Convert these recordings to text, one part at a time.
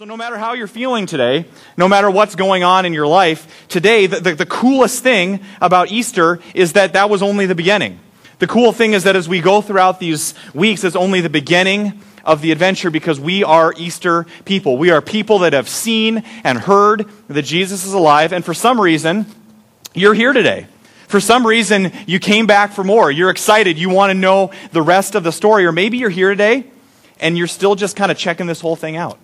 So, no matter how you're feeling today, no matter what's going on in your life, today, the, the, the, coolest thing about Easter is that that was only the beginning. The cool thing is that as we go throughout these weeks, it's only the beginning of the adventure because we are Easter people. We are people that have seen and heard that Jesus is alive, and for some reason, you're here today. For some reason, you came back for more. You're excited. You want to know the rest of the story. Or maybe you're here today and you're still just kind of checking this whole thing out.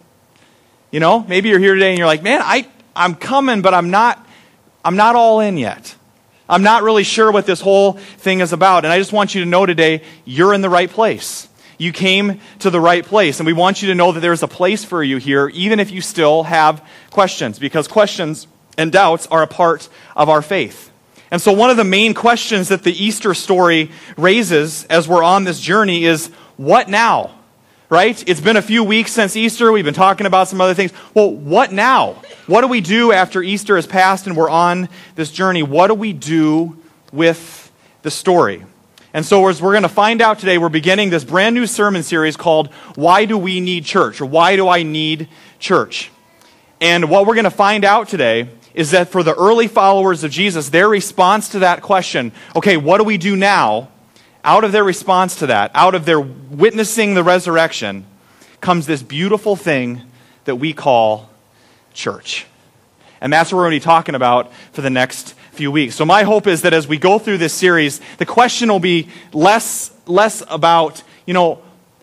You know, maybe you're here today and you're like, man, I, I'm coming, but I'm not, I'm not all in yet. I'm not really sure what this whole thing is about. And I just want you to know today, you're in the right place. You came to the right place. And we want you to know that there's a place for you here, even if you still have questions, because questions and doubts are a part of our faith. And so, one of the main questions that the Easter story raises as we're on this journey is what now? Right? It's been a few weeks since Easter. We've been talking about some other things. Well, what now? What do we do after Easter has passed and we're on this journey? What do we do with the story? And so, as we're going to find out today, we're beginning this brand new sermon series called Why Do We Need Church? or Why Do I Need Church? And what we're going to find out today is that for the early followers of Jesus, their response to that question, okay, what do we do now? Out of their response to that, out of their witnessing the resurrection, comes this beautiful thing that we call church. And that's what we're going to be talking about for the next few weeks. So my hope is that as we go through this series, the question will be less, less about, you know,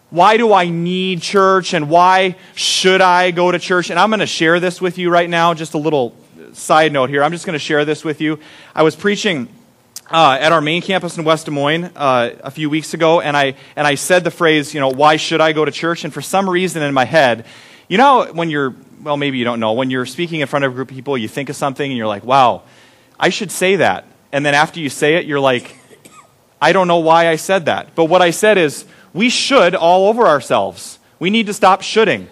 why do I need church and why should I go to church? And I'm going to share this with you right now, just a little side note here. I'm just going to share this with you. I was preaching uh, at our main campus in West Des Moines uh, a few weeks ago, and I, and I said the phrase, you know, why should I go to church? And for some reason in my head, you know, when you're, well, maybe you don't know, when you're speaking in front of a group of people, you think of something and you're like, wow, I should say that. And then after you say it, you're like, I don't know why I said that. But what I said is, we should all over ourselves. We need to stop shoulding.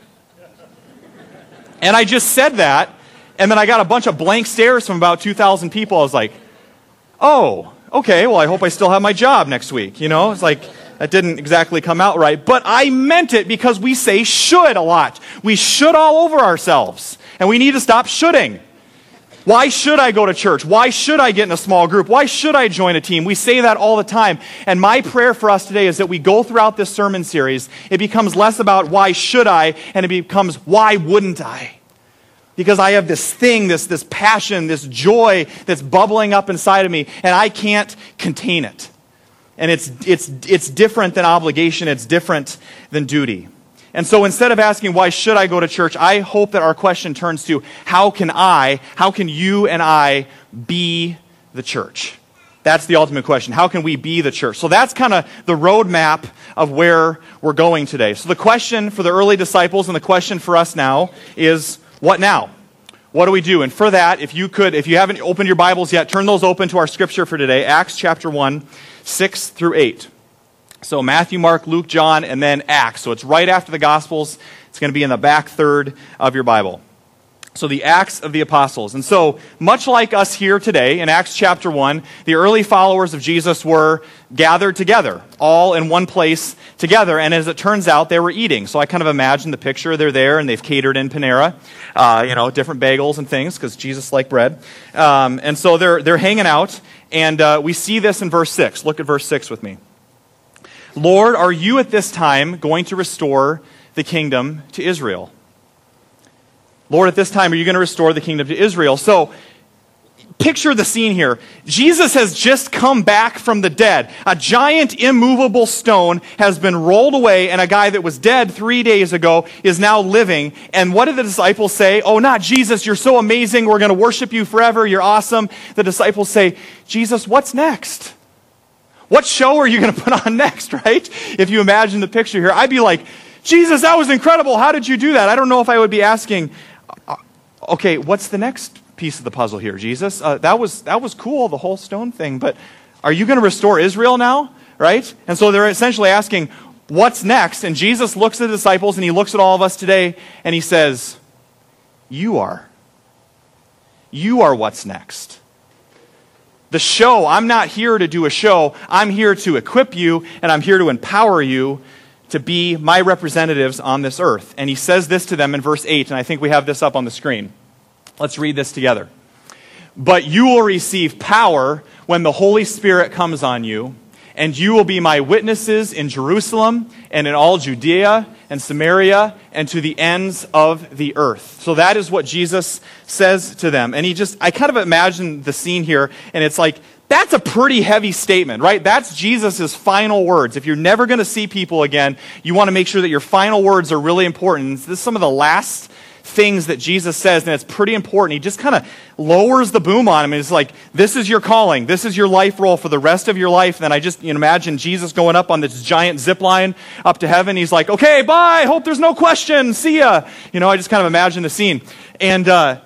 And I just said that, and then I got a bunch of blank stares from about 2,000 people. I was like, oh, okay, well, I hope I still have my job next week. You know, it's like, that didn't exactly come out right. But I meant it because we say should a lot. We should all over ourselves. And we need to stop shoulding. Why should I go to church? Why should I get in a small group? Why should I join a team? We say that all the time. And my prayer for us today is that we go throughout this sermon series. It becomes less about why should I, and it becomes why wouldn't I? Because I have this thing, this, this passion, this joy that's bubbling up inside of me, and I can't contain it. And it's, it's, it's different than obligation, it's different than duty. And so instead of asking, why should I go to church, I hope that our question turns to, how can I, how can you and I be the church? That's the ultimate question. How can we be the church? So that's kind of the roadmap of where we're going today. So the question for the early disciples and the question for us now is, what now? What do we do? And for that, if you could, if you haven't opened your Bibles yet, turn those open to our scripture for today, Acts chapter 1, 6 through 8. So Matthew, Mark, Luke, John, and then Acts. So it's right after the Gospels. It's going to be in the back third of your Bible. So, the Acts of the Apostles. And so, much like us here today in Acts chapter 1, the early followers of Jesus were gathered together, all in one place together. And as it turns out, they were eating. So, I kind of imagine the picture. They're there and they've catered in Panera, uh, you know, different bagels and things because Jesus liked bread. Um, and so, they're, they're hanging out. And uh, we see this in verse 6. Look at verse 6 with me. Lord, are you at this time going to restore the kingdom to Israel? Lord, at this time, are you going to restore the kingdom to Israel? So, picture the scene here. Jesus has just come back from the dead. A giant, immovable stone has been rolled away, and a guy that was dead three days ago is now living. And what did the disciples say? Oh, not Jesus, you're so amazing. We're going to worship you forever. You're awesome. The disciples say, Jesus, what's next? What show are you going to put on next, right? If you imagine the picture here, I'd be like, Jesus, that was incredible. How did you do that? I don't know if I would be asking, okay, what's the next piece of the puzzle here, Jesus? Uh, that, was, that was cool, the whole stone thing, but are you going to restore Israel now? Right? And so they're essentially asking, what's next? And Jesus looks at the disciples and he looks at all of us today and he says, You are. You are what's next. The show, I'm not here to do a show. I'm here to equip you and I'm here to empower you to be my representatives on this earth. And he says this to them in verse 8, and I think we have this up on the screen. Let's read this together. But you will receive power when the Holy Spirit comes on you, and you will be my witnesses in Jerusalem and in all Judea and Samaria and to the ends of the earth. So that is what Jesus says to them. And he just, I kind of imagine the scene here, and it's like, that's a pretty heavy statement, right? That's Jesus' final words. If you're never going to see people again, you want to make sure that your final words are really important. This is some of the last things that Jesus says, and it's pretty important. He just kind of lowers the boom on him. And it's like, this is your calling. This is your life role for the rest of your life. And then I just you know, imagine Jesus going up on this giant zip line up to heaven. He's like, okay, bye. Hope there's no question. See ya. You know, I just kind of imagine the scene. And, uh,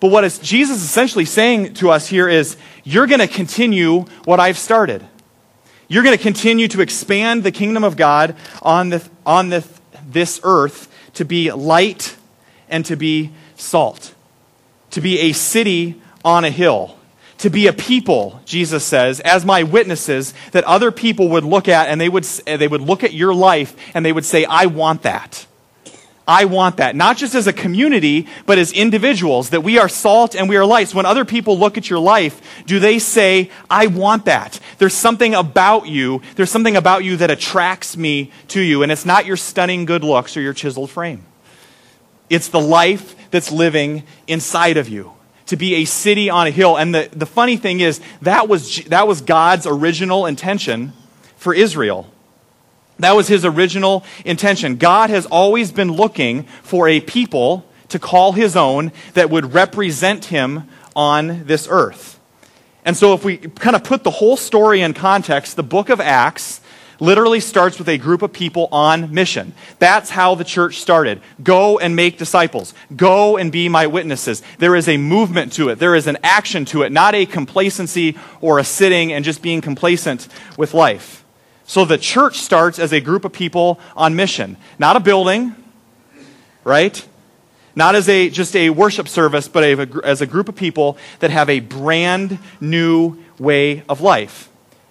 but what is Jesus essentially saying to us here is, you're going to continue what I've started. You're going to continue to expand the kingdom of God on, the, on the, this earth to be light and to be salt, to be a city on a hill, to be a people, Jesus says, as my witnesses that other people would look at and they would, they would look at your life and they would say, I want that. I want that. Not just as a community, but as individuals, that we are salt and we are light. So when other people look at your life, do they say, I want that? There's something about you, there's something about you that attracts me to you, and it's not your stunning good looks or your chiseled frame. It's the life that's living inside of you. To be a city on a hill. And the, the funny thing is, that was, that was God's original intention for Israel. That was his original intention. God has always been looking for a people to call his own that would represent him on this earth. And so, if we kind of put the whole story in context, the book of Acts literally starts with a group of people on mission. That's how the church started. Go and make disciples. Go and be my witnesses. There is a movement to it. There is an action to it, not a complacency or a sitting and just being complacent with life. So the church starts as a group of people on mission, not a building, right? Not as a just a worship service, but a, as a group of people that have a brand new way of life.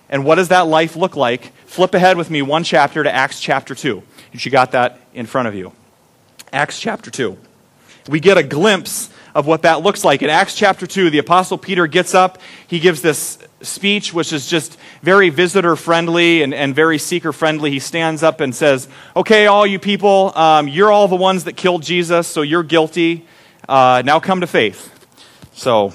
And what does that life look like? Flip ahead with me one chapter to Acts chapter 2. You got that in front of you. Acts chapter 2. We get a glimpse of what that looks like. In Acts chapter 2, the Apostle Peter gets up. He gives this speech, which is just very visitor friendly and, and very seeker friendly. He stands up and says, Okay, all you people, um, you're all the ones that killed Jesus, so you're guilty. Uh, now come to faith. So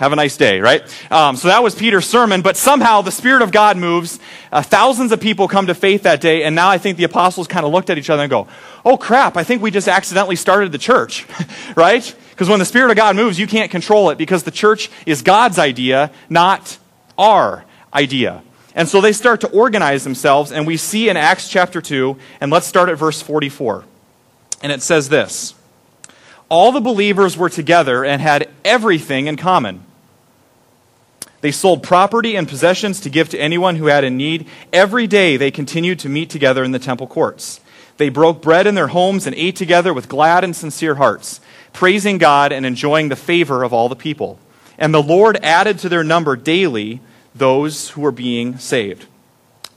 have a nice day, right? Um, so that was Peter's sermon, but somehow the Spirit of God moves. Uh, thousands of people come to faith that day, and now I think the apostles kind of looked at each other and go, oh crap, I think we just accidentally started the church, right? Because when the Spirit of God moves, you can't control it because the church is God's idea, not our idea. And so they start to organize themselves, and we see in Acts chapter 2, and let's start at verse 44. And it says this All the believers were together and had everything in common. They sold property and possessions to give to anyone who had a need. Every day they continued to meet together in the temple courts. They broke bread in their homes and ate together with glad and sincere hearts, praising God and enjoying the favor of all the people. And the Lord added to their number daily those who were being saved.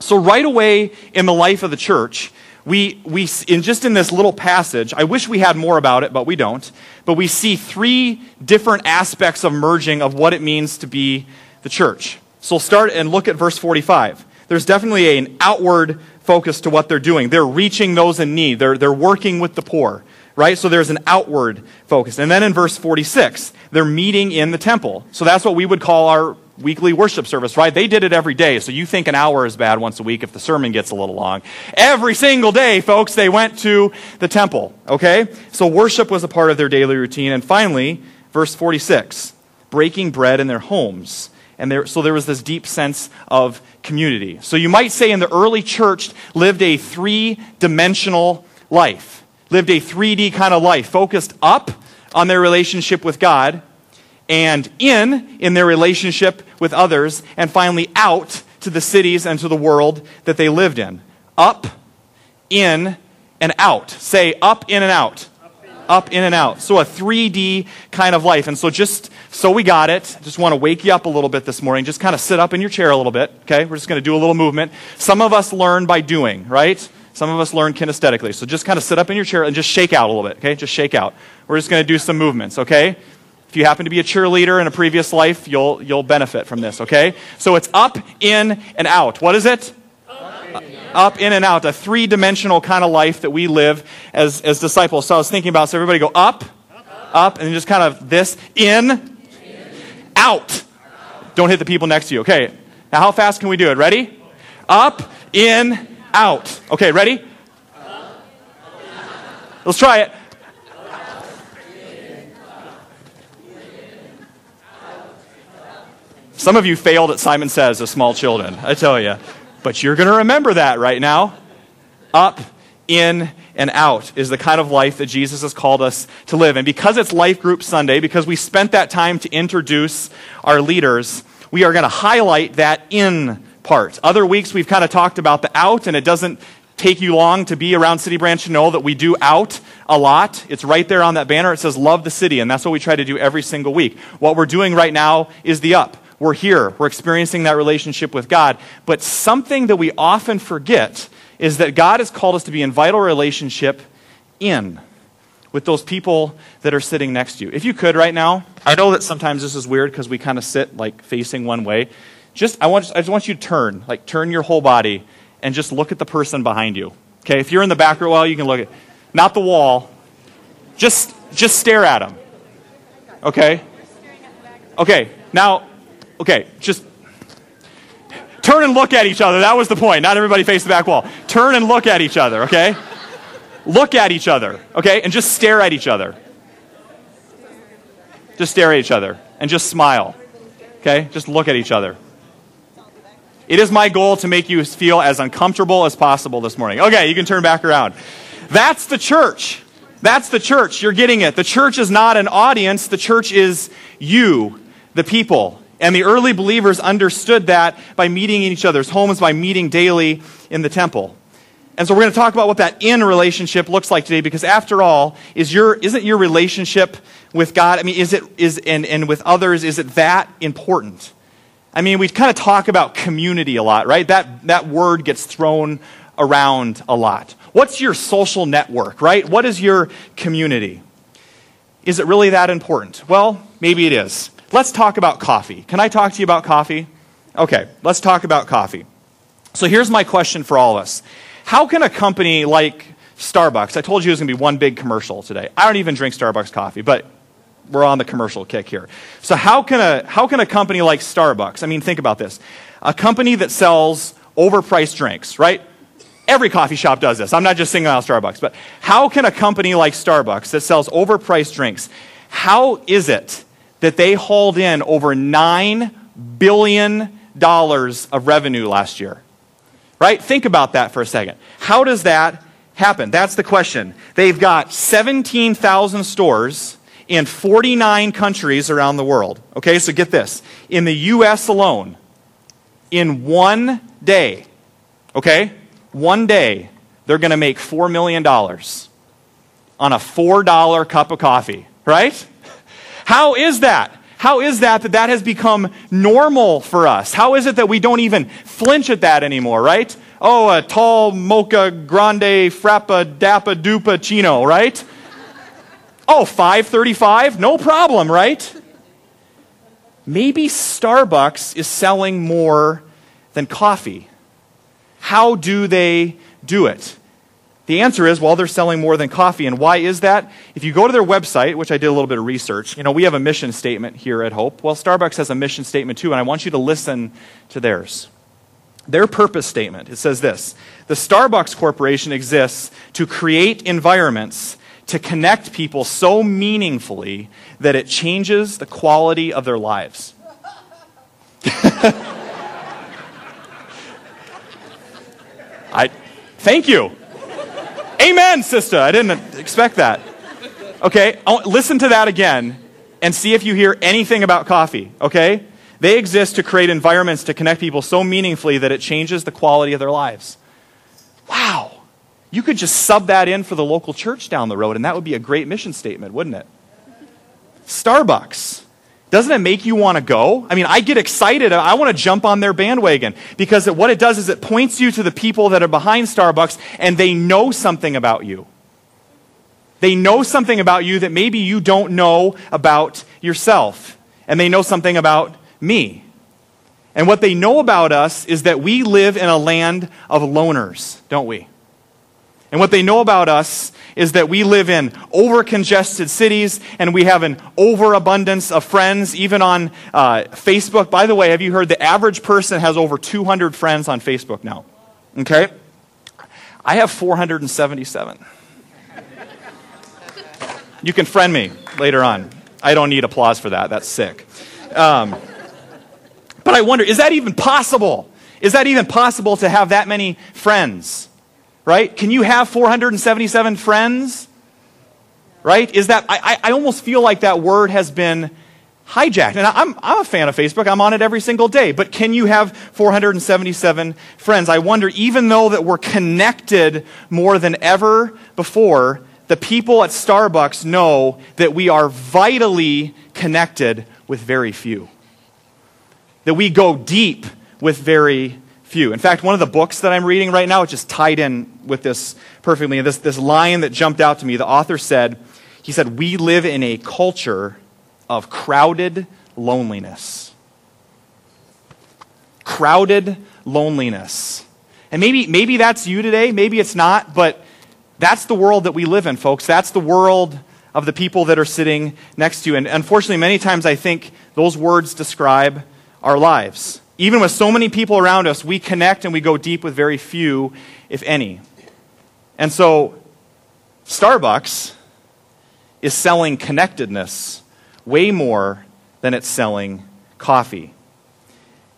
So, right away in the life of the church, we, we in just in this little passage, I wish we had more about it, but we don't. But we see three different aspects of merging of what it means to be the church. So we'll start and look at verse 45. There's definitely an outward focus to what they're doing. They're reaching those in need. They're, they're working with the poor, right? So there's an outward focus. And then in verse 46, they're meeting in the temple. So that's what we would call our weekly worship service, right? They did it every day. So you think an hour is bad once a week if the sermon gets a little long. Every single day, folks, they went to the temple, okay? So worship was a part of their daily routine. And finally, verse 46, breaking bread in their homes and there, so there was this deep sense of community. So you might say in the early church lived a three dimensional life, lived a 3D kind of life, focused up on their relationship with God, and in in their relationship with others, and finally out to the cities and to the world that they lived in. Up, in, and out. Say up, in, and out up, in, and out. So a 3D kind of life. And so just so we got it, just want to wake you up a little bit this morning. Just kind of sit up in your chair a little bit, okay? We're just going to do a little movement. Some of us learn by doing, right? Some of us learn kinesthetically. So just kind of sit up in your chair and just shake out a little bit, okay? Just shake out. We're just going to do some movements, okay? If you happen to be a cheerleader in a previous life, you'll, you'll benefit from this, okay? So it's up, in, and out. What is it? Up, in, and out. A three dimensional kind of life that we live as, as disciples. So I was thinking about, so everybody go up, up, and just kind of this, in, out. Don't hit the people next to you. Okay. Now, how fast can we do it? Ready? Up, in, out. Okay, ready? Let's try it. Some of you failed at Simon Says as small children, I tell you. But you're going to remember that right now. Up, in, and out is the kind of life that Jesus has called us to live. And because it's Life Group Sunday, because we spent that time to introduce our leaders, we are going to highlight that in part. Other weeks we've kind of talked about the out, and it doesn't take you long to be around City Branch to know that we do out a lot. It's right there on that banner. It says love the city, and that's what we try to do every single week. What we're doing right now is the up. We're here. We're experiencing that relationship with God. But something that we often forget is that God has called us to be in vital relationship in with those people that are sitting next to you. If you could right now, I know that sometimes this is weird because we kind of sit like facing one way. Just I want I just want you to turn, like turn your whole body and just look at the person behind you. Okay, if you're in the back row, well, you can look at not the wall. Just just stare at them. Okay? Okay. Now, okay, just Turn and look at each other. That was the point. Not everybody face the back wall. Turn and look at each other, okay? look at each other, okay? And just stare at each other. Just stare at each other and just smile, okay? Just look at each other. It is my goal to make you feel as uncomfortable as possible this morning. Okay, you can turn back around. That's the church. That's the church. You're getting it. The church is not an audience, the church is you, the people. And the early believers understood that by meeting in each other's homes, by meeting daily in the temple. And so we're going to talk about what that in relationship looks like today because after all, is your, isn't your relationship with God, I mean, is it, is, and, and with others, is it that important? I mean, we kind of talk about community a lot, right? That, that word gets thrown around a lot. What's your social network, right? What is your community? Is it really that important? Well, maybe it is. Let's talk about coffee. Can I talk to you about coffee? Okay, let's talk about coffee. So here's my question for all of us How can a company like Starbucks, I told you it was going to be one big commercial today. I don't even drink Starbucks coffee, but we're on the commercial kick here. So how can a, how can a company like Starbucks, I mean, think about this. A company that sells overpriced drinks, right? Every coffee shop does this. I'm not just singling out Starbucks, but how can a company like Starbucks that sells overpriced drinks, how is it that they hauled in over $9 billion of revenue last year. Right? Think about that for a second. How does that happen? That's the question. They've got 17,000 stores in 49 countries around the world. Okay, so get this. In the U.S. alone, in one day, okay, one day, they're going to make $4 million on a $4 cup of coffee, right? How is that? How is that that that has become normal for us? How is it that we don't even flinch at that anymore, right? Oh, a tall mocha grande frappa dappa dupa chino, right? Oh, 535? No problem, right? Maybe Starbucks is selling more than coffee. How do they do it? The answer is, well, they're selling more than coffee. And why is that? If you go to their website, which I did a little bit of research, you know, we have a mission statement here at Hope. Well, Starbucks has a mission statement too, and I want you to listen to theirs. Their purpose statement, it says this The Starbucks Corporation exists to create environments to connect people so meaningfully that it changes the quality of their lives. I, thank you. Amen, sister. I didn't expect that. Okay, listen to that again and see if you hear anything about coffee, okay? They exist to create environments to connect people so meaningfully that it changes the quality of their lives. Wow. You could just sub that in for the local church down the road, and that would be a great mission statement, wouldn't it? Starbucks doesn't it make you want to go? I mean, I get excited. I want to jump on their bandwagon because what it does is it points you to the people that are behind Starbucks and they know something about you. They know something about you that maybe you don't know about yourself. And they know something about me. And what they know about us is that we live in a land of loners, don't we? And what they know about us is that we live in over-congested cities and we have an overabundance of friends, even on uh, Facebook. By the way, have you heard the average person has over 200 friends on Facebook now? Okay? I have 477. You can friend me later on. I don't need applause for that. That's sick. Um, but I wonder, is that even possible? Is that even possible to have that many friends? Right? Can you have 477 friends? Right? Is that, I, I almost feel like that word has been hijacked. And I'm, I'm a fan of Facebook. I'm on it every single day. But can you have 477 friends? I wonder, even though that we're connected more than ever before, the people at Starbucks know that we are vitally connected with very few. That we go deep with very few. In fact, one of the books that I'm reading right now, it just tied in with this perfectly. This, this line that jumped out to me, the author said, he said, We live in a culture of crowded loneliness. Crowded loneliness. And maybe, maybe that's you today, maybe it's not, but that's the world that we live in, folks. That's the world of the people that are sitting next to you. And unfortunately, many times I think those words describe our lives. Even with so many people around us, we connect and we go deep with very few, if any. And so, Starbucks is selling connectedness way more than it's selling coffee.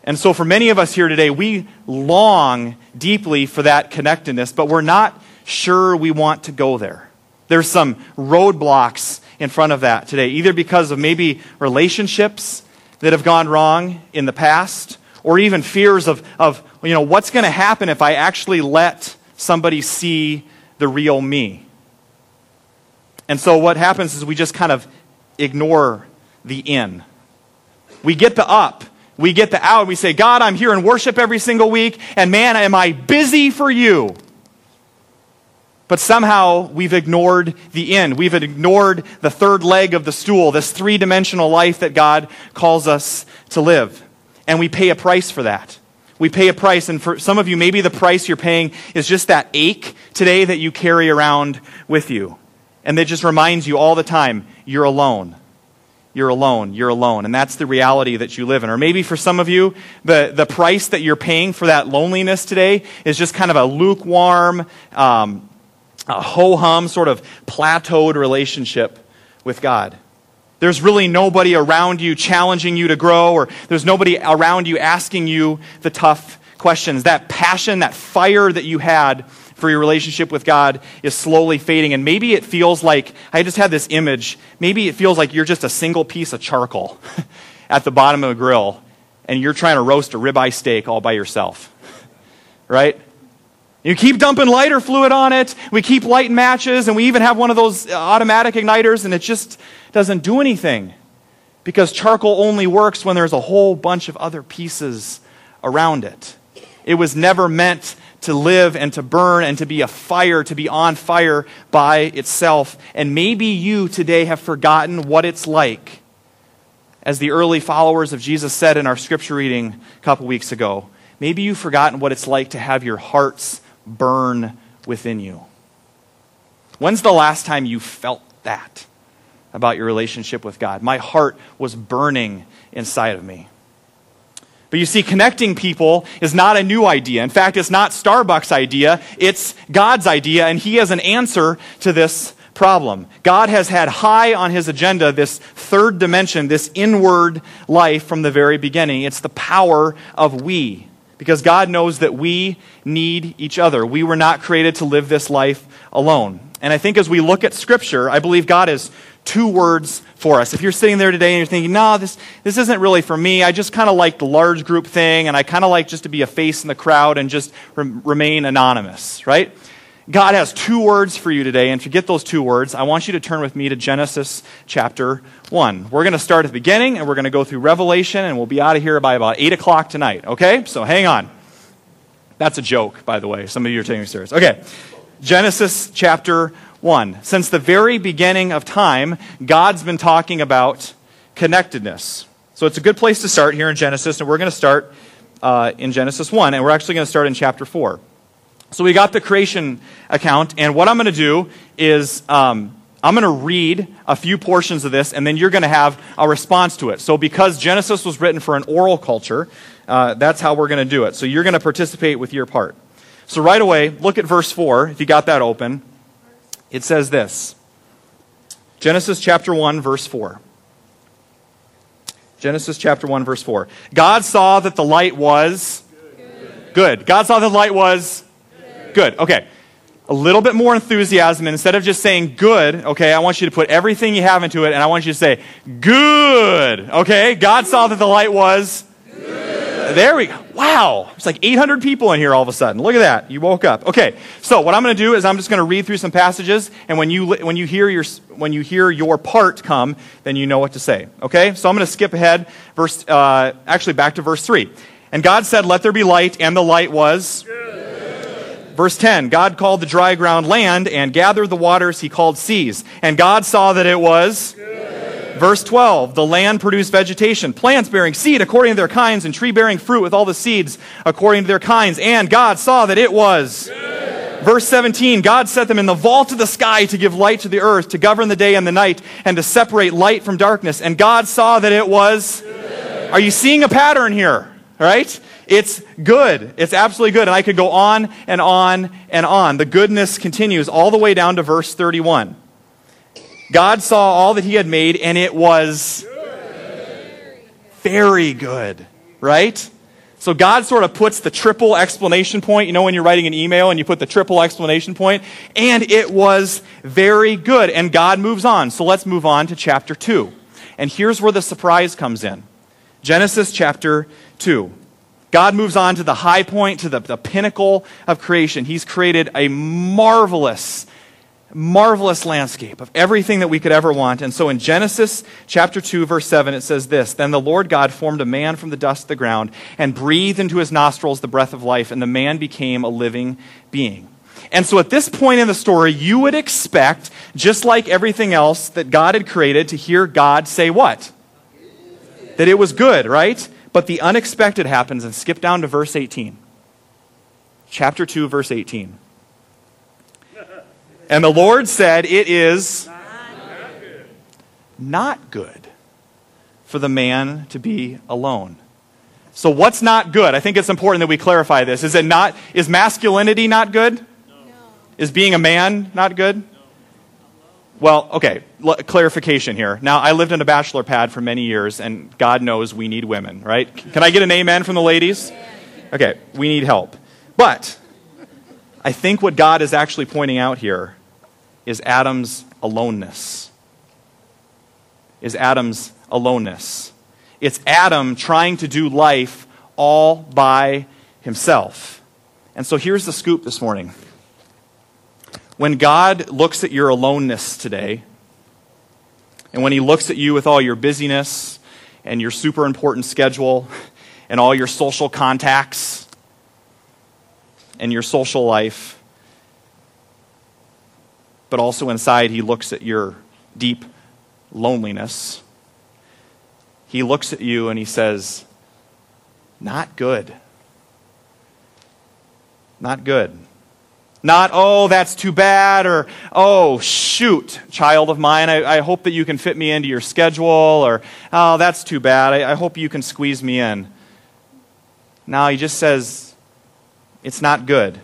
And so, for many of us here today, we long deeply for that connectedness, but we're not sure we want to go there. There's some roadblocks in front of that today, either because of maybe relationships that have gone wrong in the past, or even fears of, of you know, what's going to happen if I actually let somebody see the real me. And so what happens is we just kind of ignore the in. We get the up, we get the out, we say, God, I'm here in worship every single week, and man, am I busy for you. But somehow we've ignored the end. We've ignored the third leg of the stool, this three dimensional life that God calls us to live. And we pay a price for that. We pay a price, and for some of you, maybe the price you're paying is just that ache today that you carry around with you. And that just reminds you all the time you're alone. You're alone. You're alone. And that's the reality that you live in. Or maybe for some of you, the, the price that you're paying for that loneliness today is just kind of a lukewarm, um, a ho hum, sort of plateaued relationship with God. There's really nobody around you challenging you to grow, or there's nobody around you asking you the tough questions. That passion, that fire that you had for your relationship with God is slowly fading. And maybe it feels like, I just had this image, maybe it feels like you're just a single piece of charcoal at the bottom of a grill, and you're trying to roast a ribeye steak all by yourself. Right? You keep dumping lighter fluid on it. We keep lighting matches, and we even have one of those uh, automatic igniters, and it just doesn't do anything. Because charcoal only works when there's a whole bunch of other pieces around it. It was never meant to live and to burn and to be a fire, to be on fire by itself. And maybe you today have forgotten what it's like, as the early followers of Jesus said in our scripture reading a couple weeks ago. Maybe you've forgotten what it's like to have your hearts burn within you. When's the last time you felt that about your relationship with God? My heart was burning inside of me. But you see, connecting people is not a new idea. In fact, it's not Starbucks' idea, it's God's idea, and He has an answer to this problem. God has had high on His agenda this third dimension, this inward life from the very beginning. It's the power of we because God knows that we need each other. We were not created to live this life alone. And I think as we look at Scripture, I believe God has two words for us. If you're sitting there today and you're thinking, no, this, this isn't really for me, I just kind of like the large group thing, and I kind of like just to be a face in the crowd and just re- remain anonymous, right? God has two words for you today, and to get those two words, I want you to turn with me to Genesis chapter 1. We're going to start at the beginning, and we're going to go through Revelation, and we'll be out of here by about 8 o'clock tonight, okay? So hang on. That's a joke, by the way. Some of you are taking me serious. Okay. Genesis chapter 1. Since the very beginning of time, God's been talking about connectedness. So it's a good place to start here in Genesis, and we're going to start uh, in Genesis 1, and we're actually going to start in chapter 4. So we got the creation account, and what I'm going to do is um, I'm going to read a few portions of this, and then you're going to have a response to it. So because Genesis was written for an oral culture, uh, that's how we're going to do it. So you're going to participate with your part. So right away, look at verse 4, if you got that open. It says this Genesis chapter 1, verse 4. Genesis chapter 1, verse 4. God saw that the light was good. good. God saw that the light was good. good. Okay. A little bit more enthusiasm. Instead of just saying good, okay, I want you to put everything you have into it and I want you to say good. Okay? God saw that the light was there we go. Wow. It's like 800 people in here all of a sudden. Look at that. You woke up. Okay. So what I'm going to do is I'm just going to read through some passages, and when you, when you, hear, your, when you hear your part come, then you know what to say. Okay? So I'm going to skip ahead, verse, uh, actually back to verse 3. And God said, Let there be light, and the light was. Good. Verse 10 God called the dry ground land, and gathered the waters he called seas. And God saw that it was. Good. Verse 12 The land produced vegetation, plants bearing seed according to their kinds, and tree bearing fruit with all the seeds according to their kinds. And God saw that it was. Good. Verse 17 God set them in the vault of the sky to give light to the earth, to govern the day and the night, and to separate light from darkness. And God saw that it was. Good. Are you seeing a pattern here? Right? It's good. It's absolutely good. And I could go on and on and on. The goodness continues all the way down to verse 31. God saw all that he had made, and it was very good, right? So God sort of puts the triple explanation point, you know, when you're writing an email and you put the triple explanation point, and it was very good. And God moves on. So let's move on to chapter 2. And here's where the surprise comes in Genesis chapter 2. God moves on to the high point, to the, the pinnacle of creation. He's created a marvelous marvelous landscape of everything that we could ever want. And so in Genesis chapter 2 verse 7 it says this, then the Lord God formed a man from the dust of the ground and breathed into his nostrils the breath of life and the man became a living being. And so at this point in the story, you would expect, just like everything else that God had created, to hear God say what? That it was good, right? But the unexpected happens and skip down to verse 18. Chapter 2, verse 18. And the Lord said, It is not good for the man to be alone. So what's not good? I think it's important that we clarify this. Is it not is masculinity not good? No. Is being a man not good? Well, okay, L- clarification here. Now, I lived in a bachelor pad for many years and God knows we need women, right? Can I get an amen from the ladies? Okay, we need help. But I think what God is actually pointing out here is Adam's aloneness. Is Adam's aloneness. It's Adam trying to do life all by himself. And so here's the scoop this morning. When God looks at your aloneness today, and when he looks at you with all your busyness and your super important schedule and all your social contacts and your social life, but also inside, he looks at your deep loneliness. He looks at you and he says, Not good. Not good. Not, oh, that's too bad, or, oh, shoot, child of mine, I, I hope that you can fit me into your schedule, or, oh, that's too bad, I, I hope you can squeeze me in. Now he just says, it's not good.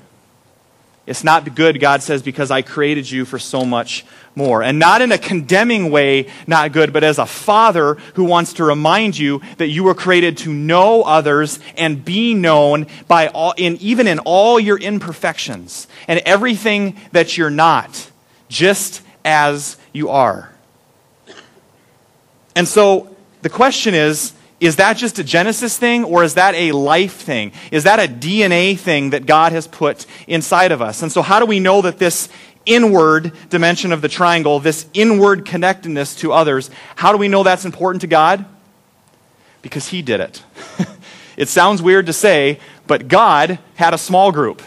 It's not good, God says, because I created you for so much more. And not in a condemning way, not good, but as a father who wants to remind you that you were created to know others and be known by all, in, even in all your imperfections and everything that you're not, just as you are. And so the question is, is that just a Genesis thing or is that a life thing? Is that a DNA thing that God has put inside of us? And so, how do we know that this inward dimension of the triangle, this inward connectedness to others, how do we know that's important to God? Because He did it. it sounds weird to say, but God had a small group.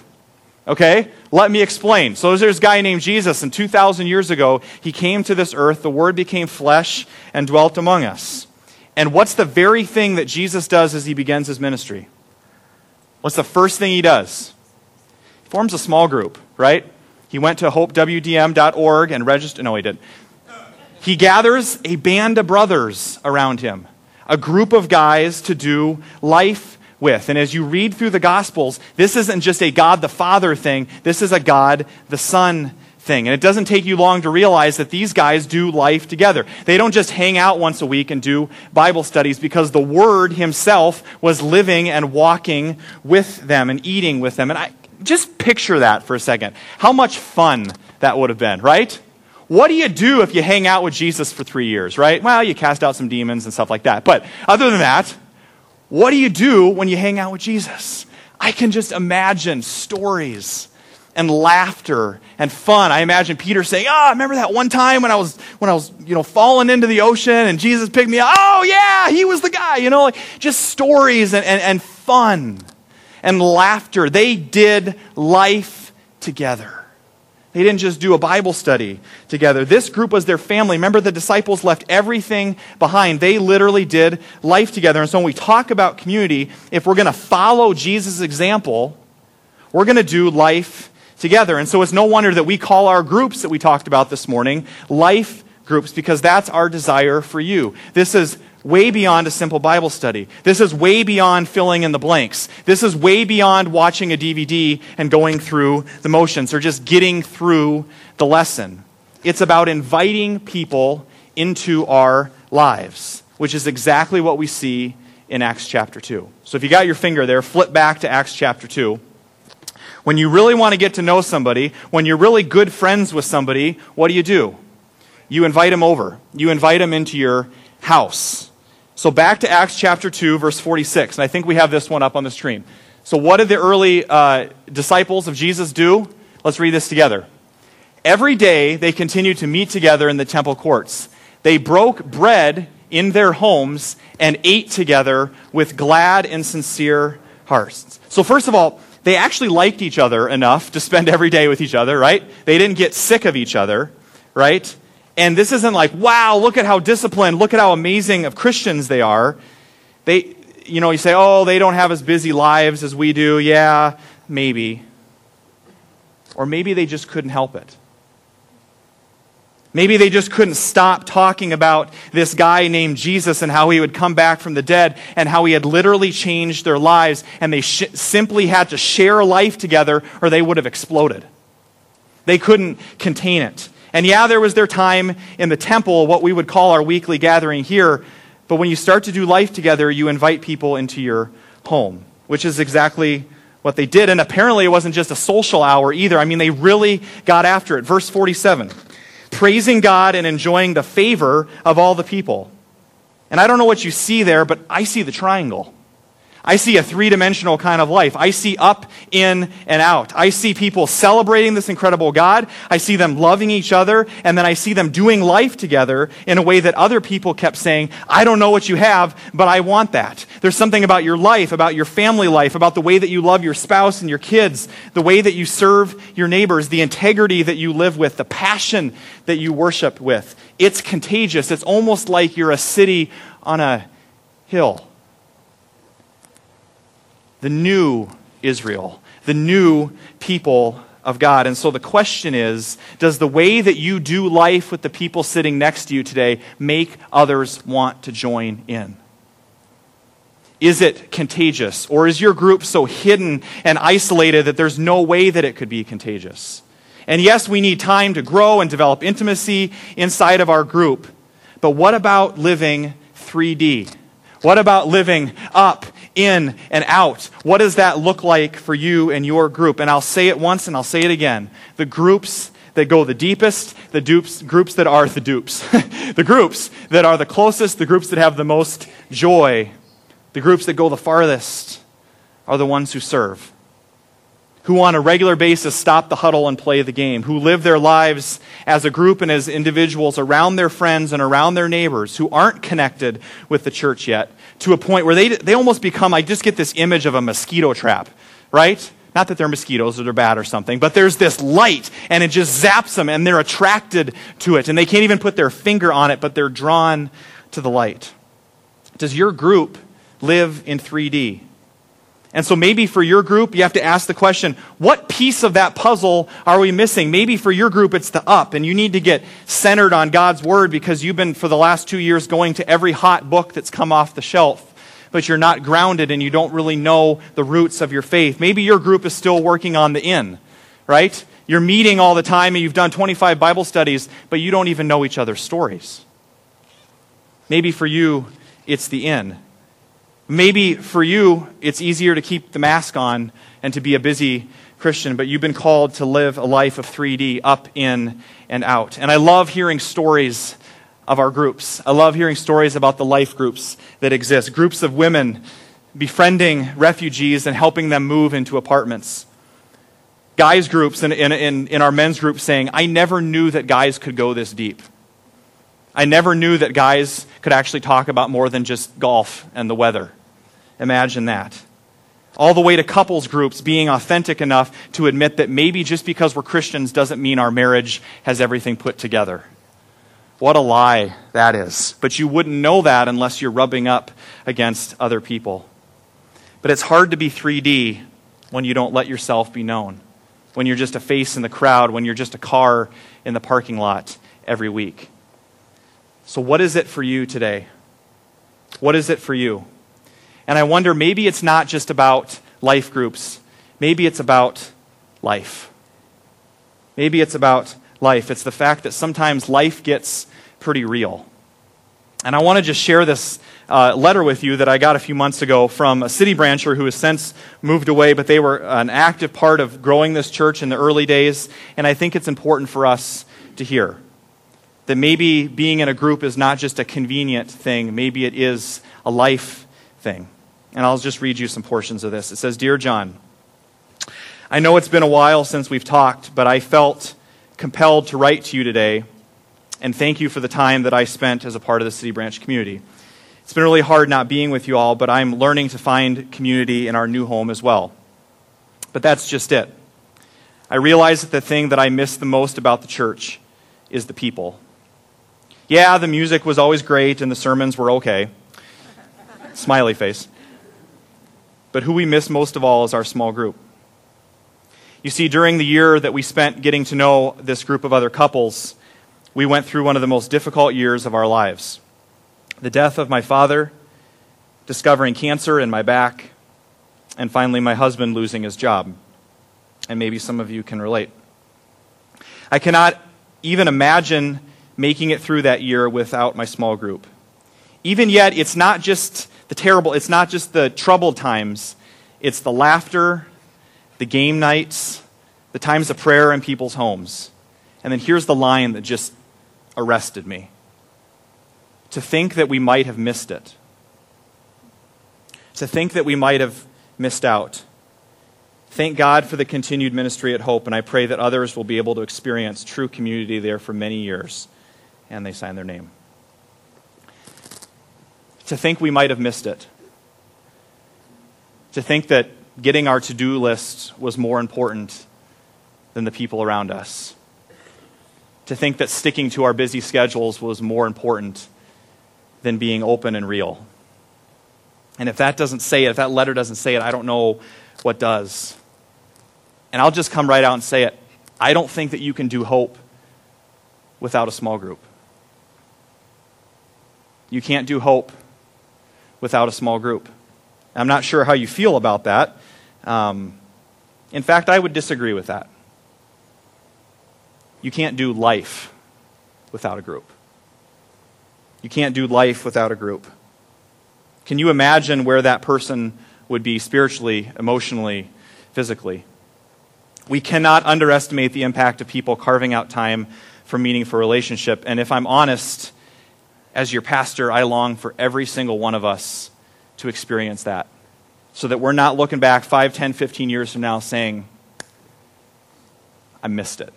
Okay? Let me explain. So there's a guy named Jesus, and 2,000 years ago, he came to this earth, the Word became flesh, and dwelt among us. And what's the very thing that Jesus does as he begins his ministry? What's the first thing he does? He forms a small group, right? He went to hopewdm.org and registered. No, he didn't. He gathers a band of brothers around him, a group of guys to do life with. And as you read through the Gospels, this isn't just a God the Father thing, this is a God the Son thing. And it doesn't take you long to realize that these guys do life together. They don't just hang out once a week and do Bible studies because the Word Himself was living and walking with them and eating with them. And I just picture that for a second. How much fun that would have been, right? What do you do if you hang out with Jesus for three years, right? Well, you cast out some demons and stuff like that. But other than that, what do you do when you hang out with Jesus? I can just imagine stories and laughter and fun. I imagine Peter saying, "Ah, oh, remember that one time when I was when I was, you know, falling into the ocean and Jesus picked me up? Oh yeah, he was the guy." You know, like just stories and, and, and fun and laughter. They did life together. They didn't just do a Bible study together. This group was their family. Remember, the disciples left everything behind. They literally did life together. And so when we talk about community, if we're going to follow Jesus' example, we're going to do life together. And so it's no wonder that we call our groups that we talked about this morning life groups because that's our desire for you. This is way beyond a simple Bible study. This is way beyond filling in the blanks. This is way beyond watching a DVD and going through the motions or just getting through the lesson. It's about inviting people into our lives, which is exactly what we see in Acts chapter 2. So if you got your finger there, flip back to Acts chapter 2. When you really want to get to know somebody, when you're really good friends with somebody, what do you do? You invite them over. You invite them into your house. So back to Acts chapter 2, verse 46. And I think we have this one up on the screen. So, what did the early uh, disciples of Jesus do? Let's read this together. Every day they continued to meet together in the temple courts. They broke bread in their homes and ate together with glad and sincere hearts. So, first of all, they actually liked each other enough to spend every day with each other, right? They didn't get sick of each other, right? And this isn't like, wow, look at how disciplined, look at how amazing of Christians they are. They, you know, you say, oh, they don't have as busy lives as we do. Yeah, maybe. Or maybe they just couldn't help it. Maybe they just couldn't stop talking about this guy named Jesus and how he would come back from the dead and how he had literally changed their lives, and they sh- simply had to share life together or they would have exploded. They couldn't contain it. And yeah, there was their time in the temple, what we would call our weekly gathering here, but when you start to do life together, you invite people into your home, which is exactly what they did. And apparently, it wasn't just a social hour either. I mean, they really got after it. Verse 47 praising God and enjoying the favor of all the people. And I don't know what you see there, but I see the triangle. I see a three dimensional kind of life. I see up, in, and out. I see people celebrating this incredible God. I see them loving each other. And then I see them doing life together in a way that other people kept saying, I don't know what you have, but I want that. There's something about your life, about your family life, about the way that you love your spouse and your kids, the way that you serve your neighbors, the integrity that you live with, the passion that you worship with. It's contagious. It's almost like you're a city on a hill the new Israel, the new people of God. And so the question is Does the way that you do life with the people sitting next to you today make others want to join in? Is it contagious? Or is your group so hidden and isolated that there's no way that it could be contagious? And yes, we need time to grow and develop intimacy inside of our group. But what about living 3D? What about living up in and out. What does that look like for you and your group? And I'll say it once and I'll say it again. The groups that go the deepest, the dupes, groups that are the dupes, the groups that are the closest, the groups that have the most joy The groups that go the farthest are the ones who serve, who on a regular basis stop the huddle and play the game, who live their lives as a group and as individuals around their friends and around their neighbors who aren't connected with the church yet to a point where they, they almost become, I just get this image of a mosquito trap, right? Not that they're mosquitoes or they're bad or something, but there's this light and it just zaps them and they're attracted to it. And they can't even put their finger on it, but they're drawn to the light. Does your group live in 3D? And so maybe for your group, you have to ask the question what piece of that puzzle are we missing? Maybe for your group, it's the up, and you need to get centered on God's Word because you've been, for the last two years, going to every hot book that's come off the shelf but you're not grounded and you don't really know the roots of your faith. Maybe your group is still working on the in, right? You're meeting all the time and you've done 25 Bible studies, but you don't even know each other's stories. Maybe for you, it's the in. Maybe for you, it's easier to keep the mask on and to be a busy Christian, but you've been called to live a life of 3D, up, in, and out. And I love hearing stories of our groups. I love hearing stories about the life groups that exist groups of women befriending refugees and helping them move into apartments. Guys' groups in, in, in, in our men's group saying, I never knew that guys could go this deep. I never knew that guys could actually talk about more than just golf and the weather. Imagine that. All the way to couples groups being authentic enough to admit that maybe just because we're Christians doesn't mean our marriage has everything put together. What a lie that is. But you wouldn't know that unless you're rubbing up against other people. But it's hard to be 3D when you don't let yourself be known, when you're just a face in the crowd, when you're just a car in the parking lot every week. So, what is it for you today? What is it for you? And I wonder maybe it's not just about life groups, maybe it's about life. Maybe it's about life. It's the fact that sometimes life gets pretty real. And I want to just share this uh, letter with you that I got a few months ago from a city brancher who has since moved away, but they were an active part of growing this church in the early days. And I think it's important for us to hear that maybe being in a group is not just a convenient thing, maybe it is a life thing. And I'll just read you some portions of this. It says Dear John, I know it's been a while since we've talked, but I felt compelled to write to you today and thank you for the time that I spent as a part of the City Branch community. It's been really hard not being with you all, but I'm learning to find community in our new home as well. But that's just it. I realize that the thing that I miss the most about the church is the people. Yeah, the music was always great and the sermons were okay. Smiley face. But who we miss most of all is our small group. You see, during the year that we spent getting to know this group of other couples, we went through one of the most difficult years of our lives the death of my father, discovering cancer in my back, and finally my husband losing his job. And maybe some of you can relate. I cannot even imagine making it through that year without my small group. Even yet, it's not just the terrible, it's not just the troubled times, it's the laughter, the game nights, the times of prayer in people's homes. And then here's the line that just arrested me to think that we might have missed it, to think that we might have missed out. Thank God for the continued ministry at Hope, and I pray that others will be able to experience true community there for many years. And they sign their name. To think we might have missed it. To think that getting our to do list was more important than the people around us. To think that sticking to our busy schedules was more important than being open and real. And if that doesn't say it, if that letter doesn't say it, I don't know what does. And I'll just come right out and say it. I don't think that you can do hope without a small group. You can't do hope without a small group. I'm not sure how you feel about that. Um, in fact, I would disagree with that. You can't do life without a group. You can't do life without a group. Can you imagine where that person would be spiritually, emotionally, physically? We cannot underestimate the impact of people carving out time for meaningful relationship. And if I'm honest, as your pastor, I long for every single one of us to experience that. So that we're not looking back 5, 10, 15 years from now saying, I missed it.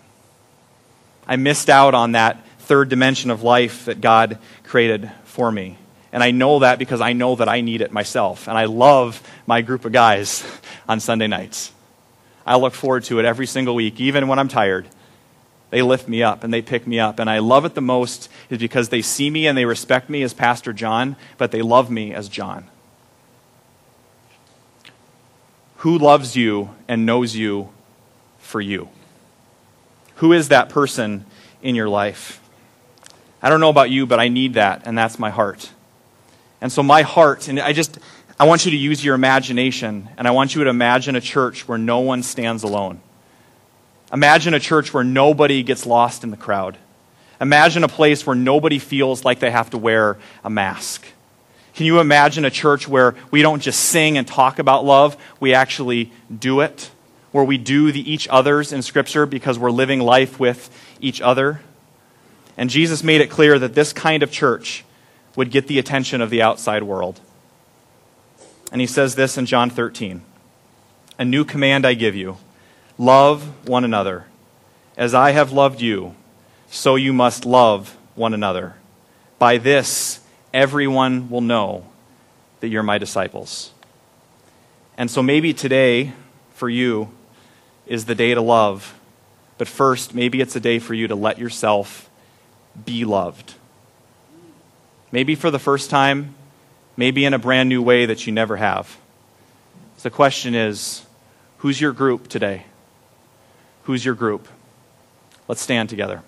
I missed out on that third dimension of life that God created for me. And I know that because I know that I need it myself. And I love my group of guys on Sunday nights. I look forward to it every single week, even when I'm tired. They lift me up and they pick me up. And I love it the most is because they see me and they respect me as Pastor John, but they love me as John. Who loves you and knows you for you? Who is that person in your life? I don't know about you, but I need that, and that's my heart. And so, my heart, and I just, I want you to use your imagination, and I want you to imagine a church where no one stands alone. Imagine a church where nobody gets lost in the crowd. Imagine a place where nobody feels like they have to wear a mask. Can you imagine a church where we don't just sing and talk about love, we actually do it? Where we do the each others in Scripture because we're living life with each other? And Jesus made it clear that this kind of church would get the attention of the outside world. And he says this in John 13 A new command I give you love one another. As I have loved you, so you must love one another. By this, everyone will know that you're my disciples. And so maybe today, for you, is the day to love. But first, maybe it's a day for you to let yourself be loved. Maybe for the first time, maybe in a brand new way that you never have. So the question is who's your group today? Who's your group? Let's stand together.